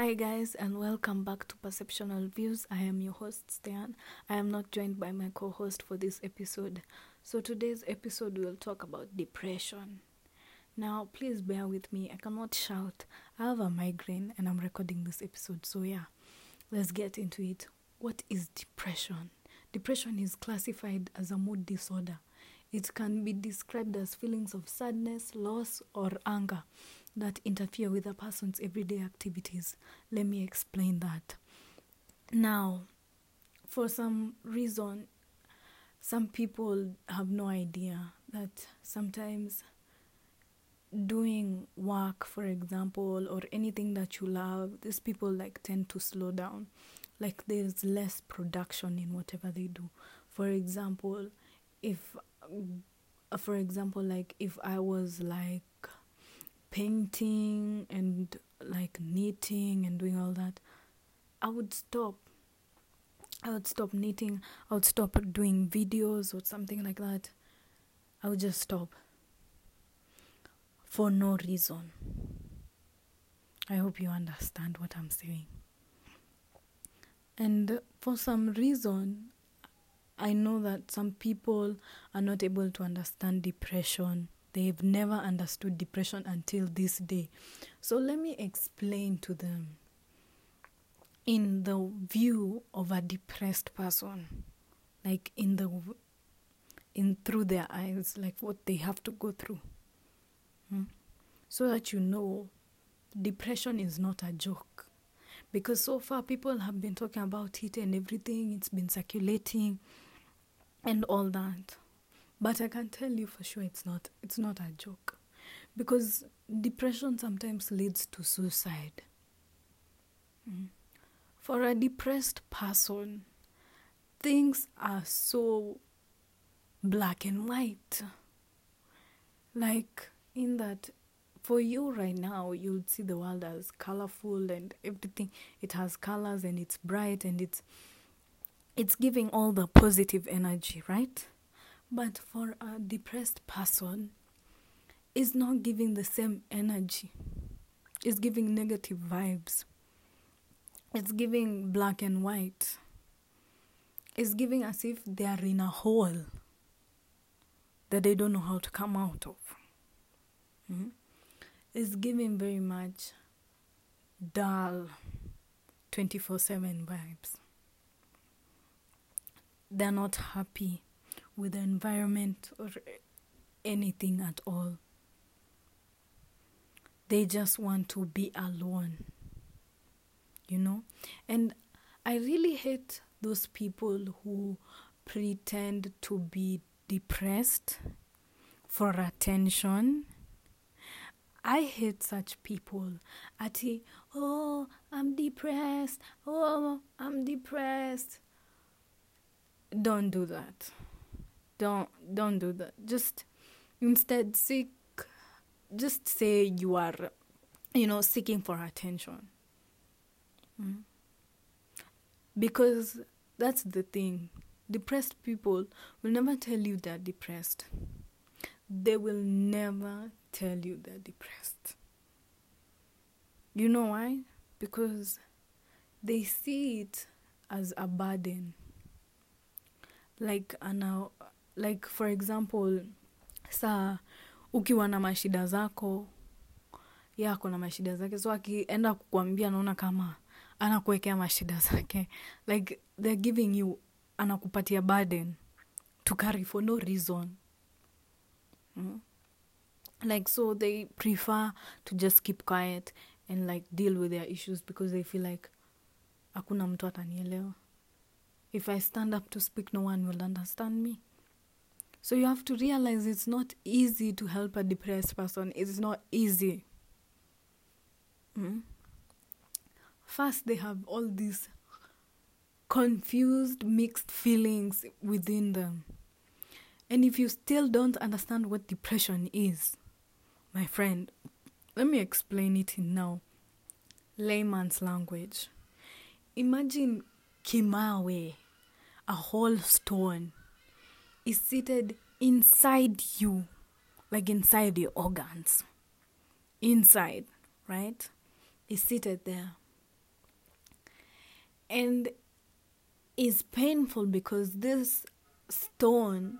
Hi, guys, and welcome back to Perceptional Views. I am your host, Stan. I am not joined by my co host for this episode. So, today's episode will talk about depression. Now, please bear with me. I cannot shout. I have a migraine and I'm recording this episode. So, yeah, let's get into it. What is depression? Depression is classified as a mood disorder. It can be described as feelings of sadness, loss, or anger that interfere with a person's everyday activities. Let me explain that. Now, for some reason, some people have no idea that sometimes doing work, for example, or anything that you love, these people like tend to slow down. Like there's less production in whatever they do. For example, if, for example, like if I was like painting and like knitting and doing all that, I would stop. I would stop knitting. I would stop doing videos or something like that. I would just stop for no reason. I hope you understand what I'm saying. And for some reason, I know that some people are not able to understand depression They've never understood depression until this day. So let me explain to them in the view of a depressed person, like in the in through their eyes, like what they have to go through. Hmm? So that you know depression is not a joke. Because so far people have been talking about it and everything, it's been circulating and all that. But I can tell you for sure it's not it's not a joke. Because depression sometimes leads to suicide. Mm. For a depressed person, things are so black and white. Like in that for you right now you'll see the world as colorful and everything it has colors and it's bright and it's it's giving all the positive energy, right? But for a depressed person, it's not giving the same energy. It's giving negative vibes. It's giving black and white. It's giving as if they are in a hole that they don't know how to come out of. Mm-hmm. It's giving very much dull 24 7 vibes. They're not happy with the environment or anything at all. They just want to be alone, you know? And I really hate those people who pretend to be depressed for attention. I hate such people. Ati, oh, I'm depressed. Oh, I'm depressed. Don't do that don't don't do that. Just instead seek just say you are you know seeking for attention. Mm. because that's the thing. Depressed people will never tell you they're depressed. They will never tell you they're depressed. You know why? Because they see it as a burden. Like an like for example saa ukiwa na mashida zako yako na mashida zake. So akienda kukuambia naona kama anakuwekea mashida zake. Like they're giving you anakupatia burden to carry for no reason. Mm? like so they prefer to just keep quiet and like deal with their issues because they feel like hakuna mtu atanielewa. If i stand up to speak no one will understand me so you have to realize it's not easy to help a depressed person. It's not easy. Mm? First, they have all these confused, mixed feelings within them. And if you still don't understand what depression is, my friend, let me explain it in now layman's language. Imagine Kimawe, a whole stone is seated inside you, like inside your organs. Inside, right? Is seated there. and it's painful because this stone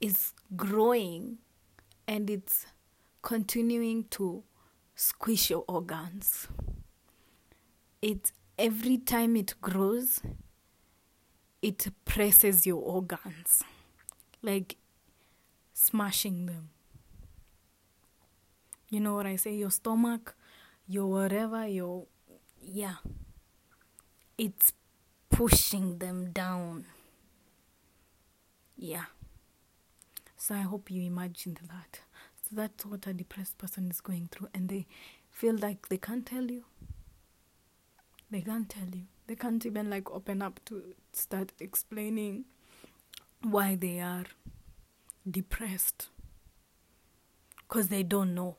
is growing and it's continuing to squish your organs. It every time it grows, it presses your organs, like smashing them. You know what I say? Your stomach, your whatever, your yeah. It's pushing them down. Yeah. So I hope you imagined that. So that's what a depressed person is going through, and they feel like they can't tell you. They can't tell you. They can't even like open up to start explaining why they are depressed because they don't know.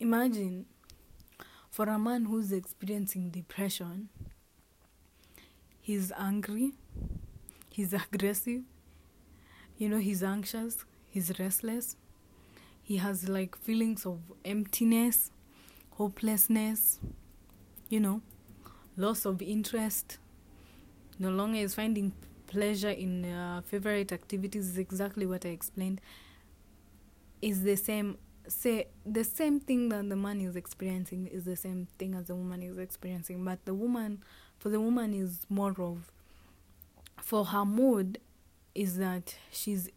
Imagine for a man who's experiencing depression, he's angry, he's aggressive, you know, he's anxious, he's restless, he has like feelings of emptiness, hopelessness, you know, loss of interest, no longer is finding pleasure in uh, favorite activities is exactly what I explained. Is the same say the same thing that the man is experiencing is the same thing as the woman is experiencing, but the woman for the woman is more of for her mood is that she's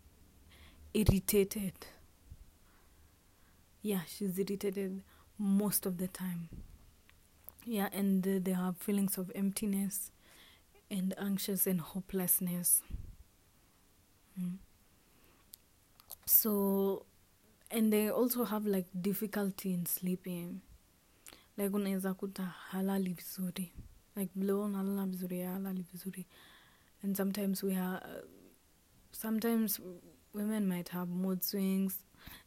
irritated. Yeah, she's irritated most of the time. Yeah, and uh, they have feelings of emptiness and anxious and hopelessness. Mm. So, and they also have like difficulty in sleeping. Like unaweza kuta halali vizuri. Like below unalala vizuri, halali vizuri. And sometimes we have, sometimes women might have mood swings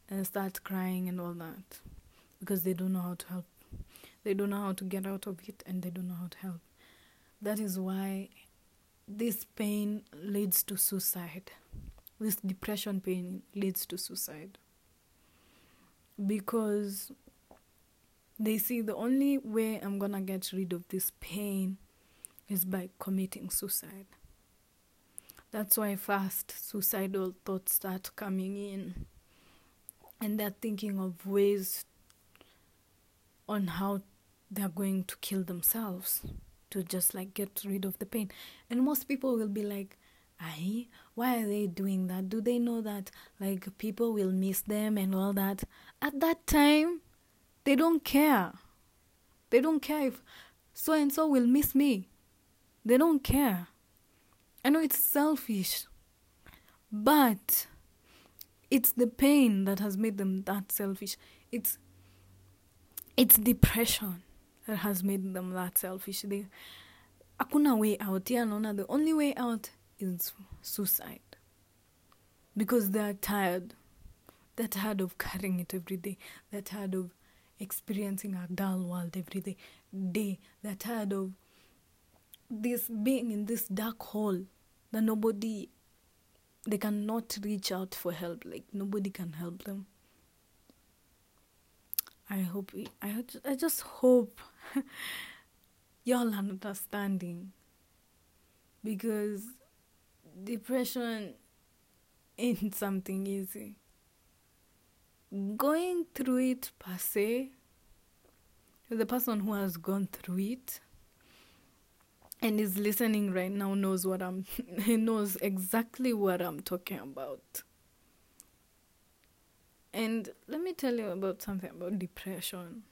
and start crying and all that because they don't know how to help. They don't know how to get out of it and they don't know how to help. That is why this pain leads to suicide. This depression pain leads to suicide. Because they see the only way I'm gonna get rid of this pain is by committing suicide. That's why fast suicidal thoughts start coming in. And they're thinking of ways on how they're going to kill themselves to just like get rid of the pain. And most people will be like, Aye, why are they doing that? Do they know that like people will miss them and all that? At that time, they don't care. They don't care if so and so will miss me. They don't care. I know it's selfish, but it's the pain that has made them that selfish. It's it's depression that has made them that selfish. They hakuna way out. Yeah, no, the only way out is suicide. Because they're tired. They're tired of carrying it every day. They're tired of experiencing a dull world every day. Day. They're tired of this being in this dark hole that nobody they cannot reach out for help. Like nobody can help them. I hope I I just hope y'all are understanding because depression ain't something easy. Going through it per se, the person who has gone through it and is listening right now knows what I'm knows exactly what I'm talking about. And let me tell you about something about depression.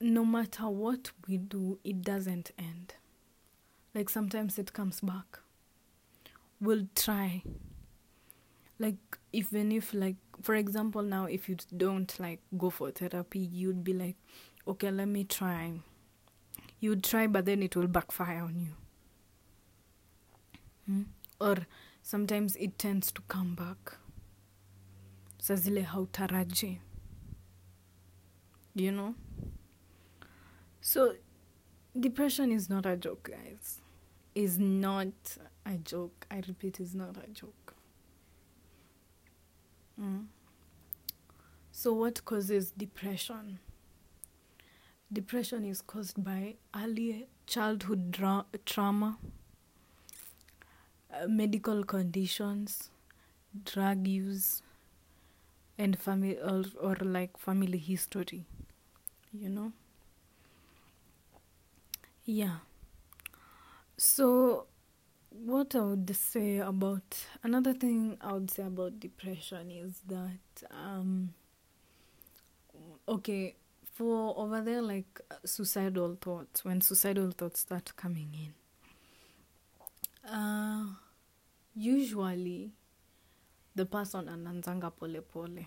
No matter what we do, it doesn't end. Like sometimes it comes back. We'll try. Like even if like for example now if you don't like go for therapy, you'd be like, okay, let me try. You'd try but then it will backfire on you. Hmm? Or sometimes it tends to come back. Sa zile hautaraji you know? So depression is not a joke guys. Is not a joke. I repeat is not a joke. Mm. so what causes depression? Depression is caused by early childhood dra- trauma uh, medical conditions drug use and family or, or like family history you know? Yeah. So what i would say about another thing i would say about depression is that um okay for over there like suicidal thoughts when suicidal thoughts start coming in uh usually the person ananzanga pole pole.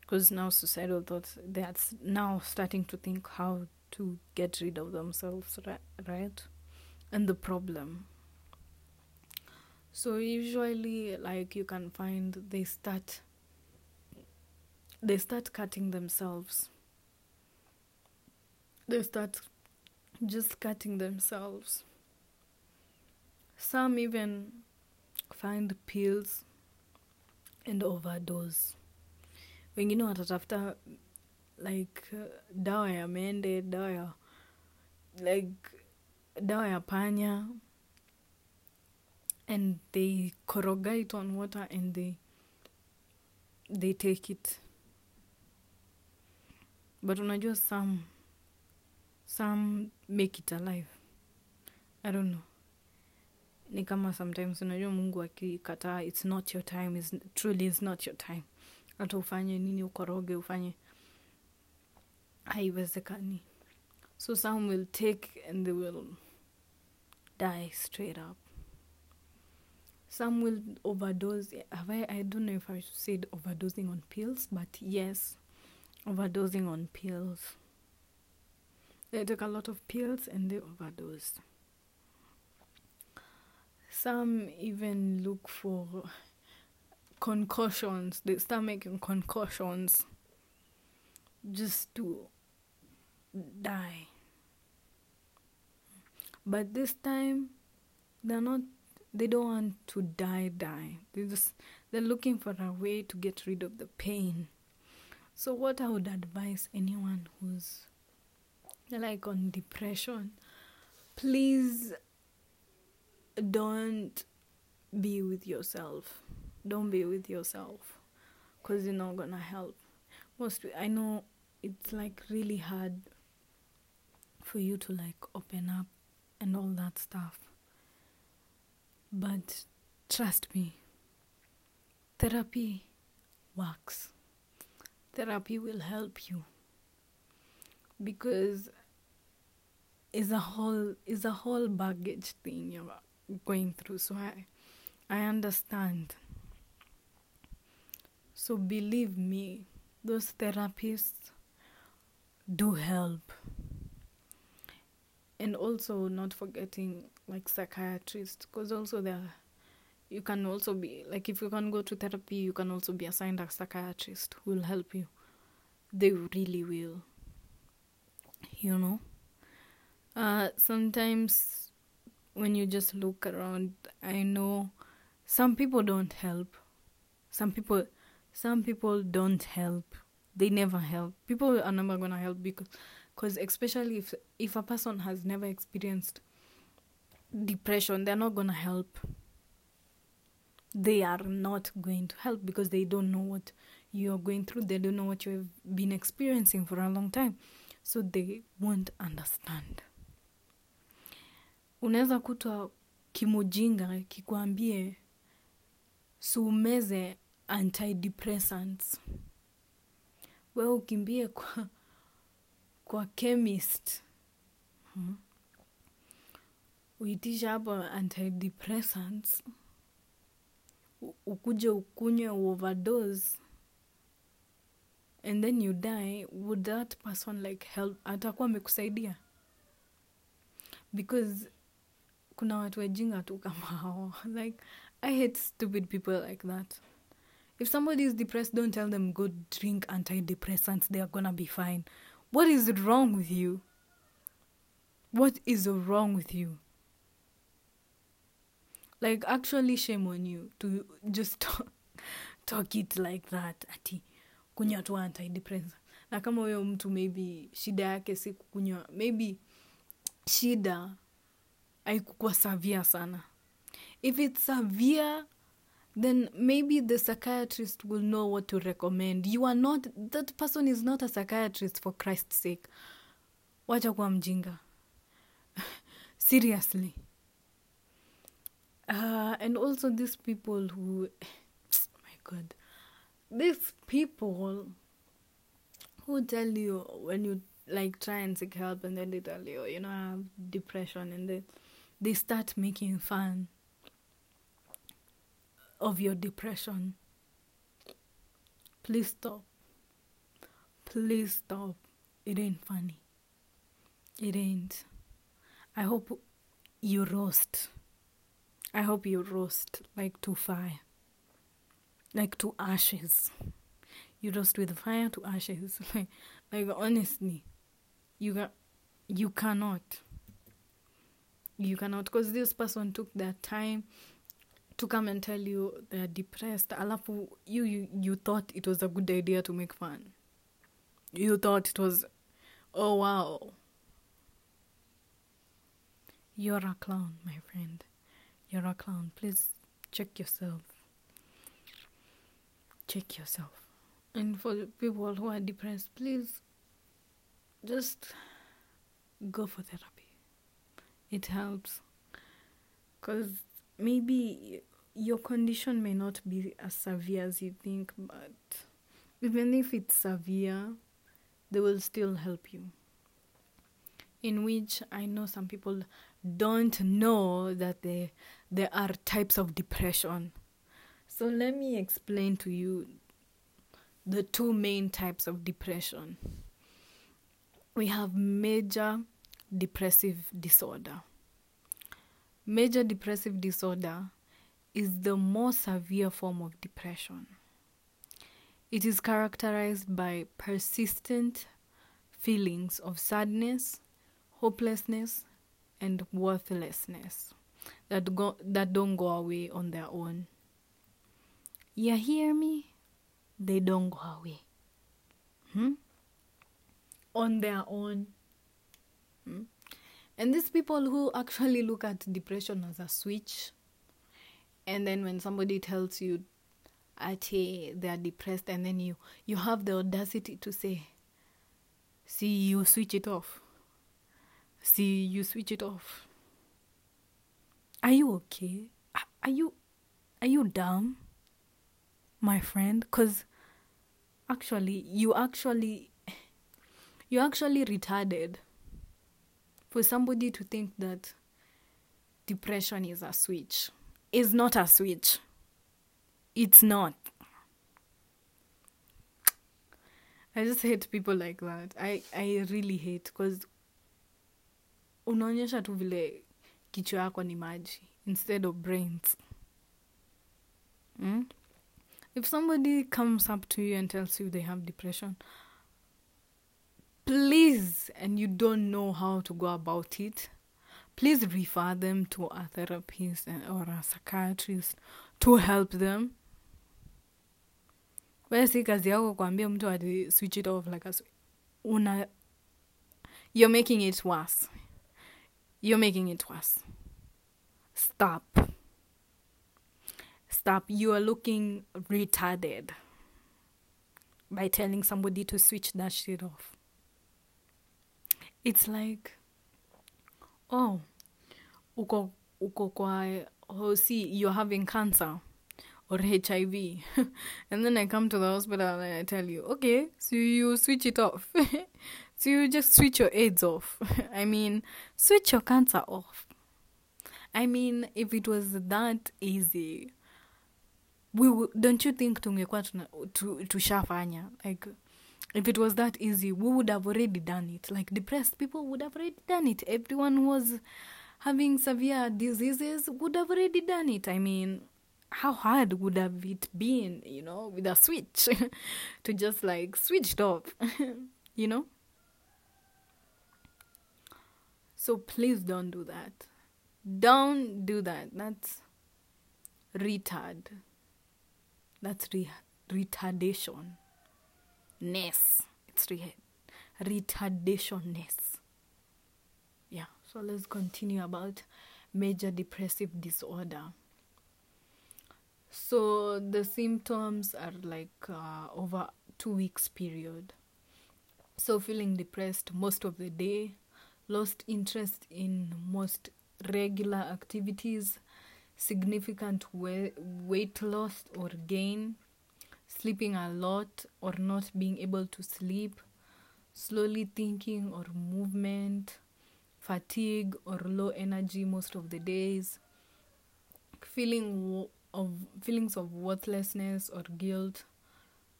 Because now suicidal thoughts they're now starting to think how to get rid of themselves right? And the problem. So usually like you can find they start they start cutting themselves. They start just cutting themselves some even find pills and overdose. Wengine watatafuta like dawa ya mende dawa ya like dawa ya panya and they koroga it on water and they they take it. But unajua some some make it alive. I don't know ni kama sometimes unajua mungu akikataa its not your time is, truly is not your time. Hata ufanye nini ukoroge ufanye. Haiwezekani. So some will take and they will die straight up. Some will overdose. I, don't know if i said overdosing on pills but yes overdosing on pills. They took a lot of pills and they overdose some even look for concussions. They start making concussions just to die. But this time they're not they don't want to die die. They just they're looking for a way to get rid of the pain. So what i would advise anyone who's like on depression please don't be with yourself. Don't be with yourself because you're not gonna help. Most i know it's like really hard for you to like open up and all that stuff. But trust me therapy works. Therapy will help you. Because it's a whole it's a whole baggage thing you're going through. So i i understand. So believe me those therapists do help. And also not forgetting like psychiatrists because also there you can also be like if you can go to therapy you can also be assigned a psychiatrist who will help you. They really will. You know? Uh sometimes when you just look around i know some people don't help. Some people some people don't help. They never help. People are never gonna help because because especially if if a person has never experienced depression they're not gonna help. They are not going to help because they don't know what you're going through. They don't know what you've been experiencing for a long time. So they won't understand unaweza kutwa kimujinga kikwambie siumeze antidepressants. We ukimbie kwa kwa chemist. Hmm. uitisha hapo antidepressants. Ukuje ukunywe overdose. And then you die would that person like help. Atakuwa amekusaidia. Because kuna watu wajinga tu kama hao. Like i hate stupid people like that. If somebody is depressed don't tell them go drink antidepressants. They are gonna be fine. What is wrong with you? What is wrong with you? Like actually shame on you to just talk, talk it like that. Ati kunywa tu antidepressant na kama huyo mtu maybe shida yake si kukunywa maybe shida haikukuwa savia sana. If it's severe then maybe the psychiatrist will know what to recommend. You are not that person is not a psychiatrist for christ's sake. Wacha kuwa mjinga. Seriously. Uh, and also these people who my god. These people who tell you when you like try and seek help and then they tell you you know i have depression and then they start making fun of your depression. Please stop. Please stop. It ain't funny. It ain't. I hope you roast. I hope you roast like to fire. Like to ashes. You roast with fire to ashes. Like, like honestly you ca- you cannot you cannot because this person took their time to come and tell you they're depressed. Alafu you, you you thought it was a good idea to make fun. You thought it was oh wow. You're a clown my friend. You're a clown. Please check yourself. Check yourself. And for people who are depressed please just go for therapy it helps. Because maybe your condition may not be as severe as you think but even if it's severe they will still help you. In which i know some people don't know that there there are types of depression. So let me explain to you the two main types of depression. We have major depressive disorder. Major depressive disorder is the more severe form of depression. It is characterized by persistent feelings of sadness, hopelessness, and worthlessness that go that don't go away on their own. You hear me? They don't go away. Hmm? On their own. Hmm? And these people who actually look at depression as a switch, and then when somebody tells you, Ate, they are depressed, and then you, you have the audacity to say, See, you switch it off. See, you switch it off. Are you okay? Are- you are you dumb? My friend? Cause actually you actually you actually retarded for somebody to think that depression is a switch. Is not a switch. It's not. I just hate people like that. I, I really hate because unaonyesha tu vile kichwa yako ni maji instead of brains. Mm? If somebody comes up to you and tells you they have depression, please, and you don't know how to go about it, please refer them to a therapist or a psychiatrist to help them. Wewe si kazi yako kuambia mtu ati switch it off like a una you're making it worse. You're making it worse. Stop. Stop. You are looking retarded by telling somebody to switch that shit off. It's like, oh, uko, uko kwa, oh, see, you're having cancer or HIV. and then I come to the hospital and I tell you, okay, so you switch it off. so you just switch your AIDS off. I mean, switch your cancer off. I mean, if it was that easy, we would, don't you think tungekuwa tushafanya like if it was that easy we would have already done it. Like depressed people would have already done it. Everyone who was having severe diseases would have already done it. I mean how hard would have it been you know with a switch to just like switch it off you know? So please don't do that. Don't do that. That's retard. That's re- retardation ness it's re- retardationness. Yeah, so let's continue about major depressive disorder. So the symptoms are like uh, over two weeks period. So feeling depressed most of the day, lost interest in most regular activities, significant we- weight loss or gain, sleeping a lot or not being able to sleep, slowly thinking or movement, fatigue or low energy most of the days, feeling wo- of feelings of worthlessness or guilt,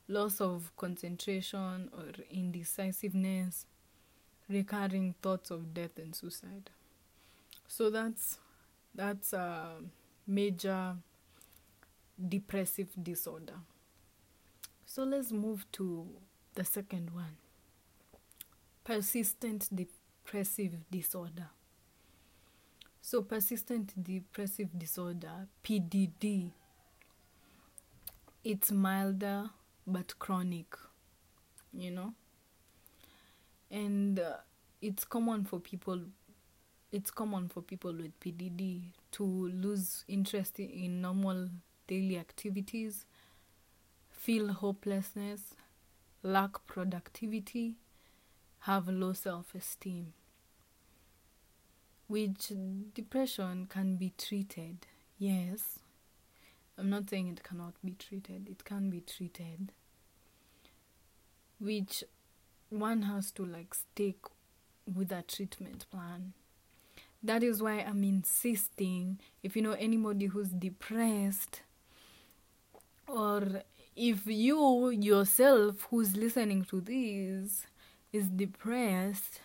loss of concentration or indecisiveness, recurring thoughts of death and suicide. So that's that's a major depressive disorder. So let's move to the second one. Persistent depressive disorder. So persistent depressive disorder, PDD, it's milder but chronic, you know? And uh, it's common for people it's common for people with PDD to lose interest in normal daily activities, feel hopelessness, lack productivity, have low self esteem. Which depression can be treated, yes. I'm not saying it cannot be treated, it can be treated. Which one has to like stick with a treatment plan. That is why I'm insisting if you know anybody who's depressed or if you yourself who's listening to this is depressed,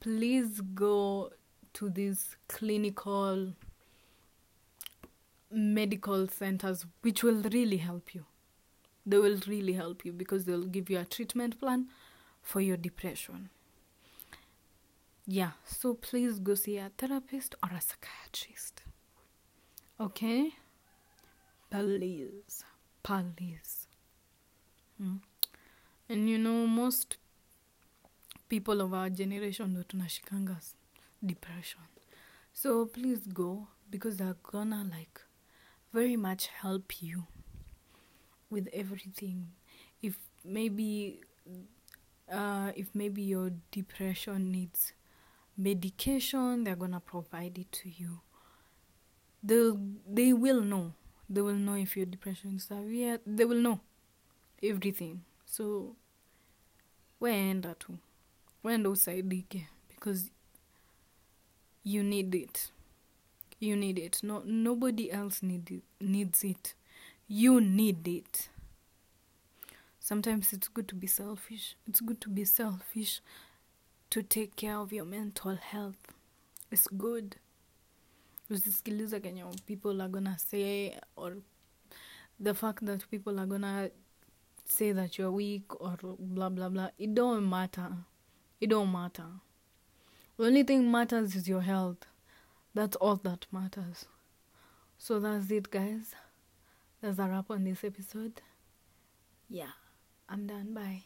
please go to these clinical medical centers which will really help you. They will really help you because they'll give you a treatment plan for your depression. Yeah, so please go see a therapist or a psychiatrist. Okay? Please. Please. Hmm. And you know, most people of our generation ndo tunashikanga depression. So please go because they're gonna like very much help you with everything. If maybe uh if maybe your depression needs medication, they're gonna provide it to you. They'll they will know. They will know if your depression is severe. They will know everything. So weenda tu. Wenda usaidike because you need it. You need it. No nobody else need it, needs it. You need it. Sometimes it's good to be selfish. It's good to be selfish to take care of your mental health. It's good. Usisikilize kenye people are gonna say or the fact that people are gonna say that you're weak or blah blah blah. It don't matter. It don't matter. The only thing matters is your health. That's all that matters. So that's it, guys. That's a wrap on this episode. Yeah, I'm done. Bye.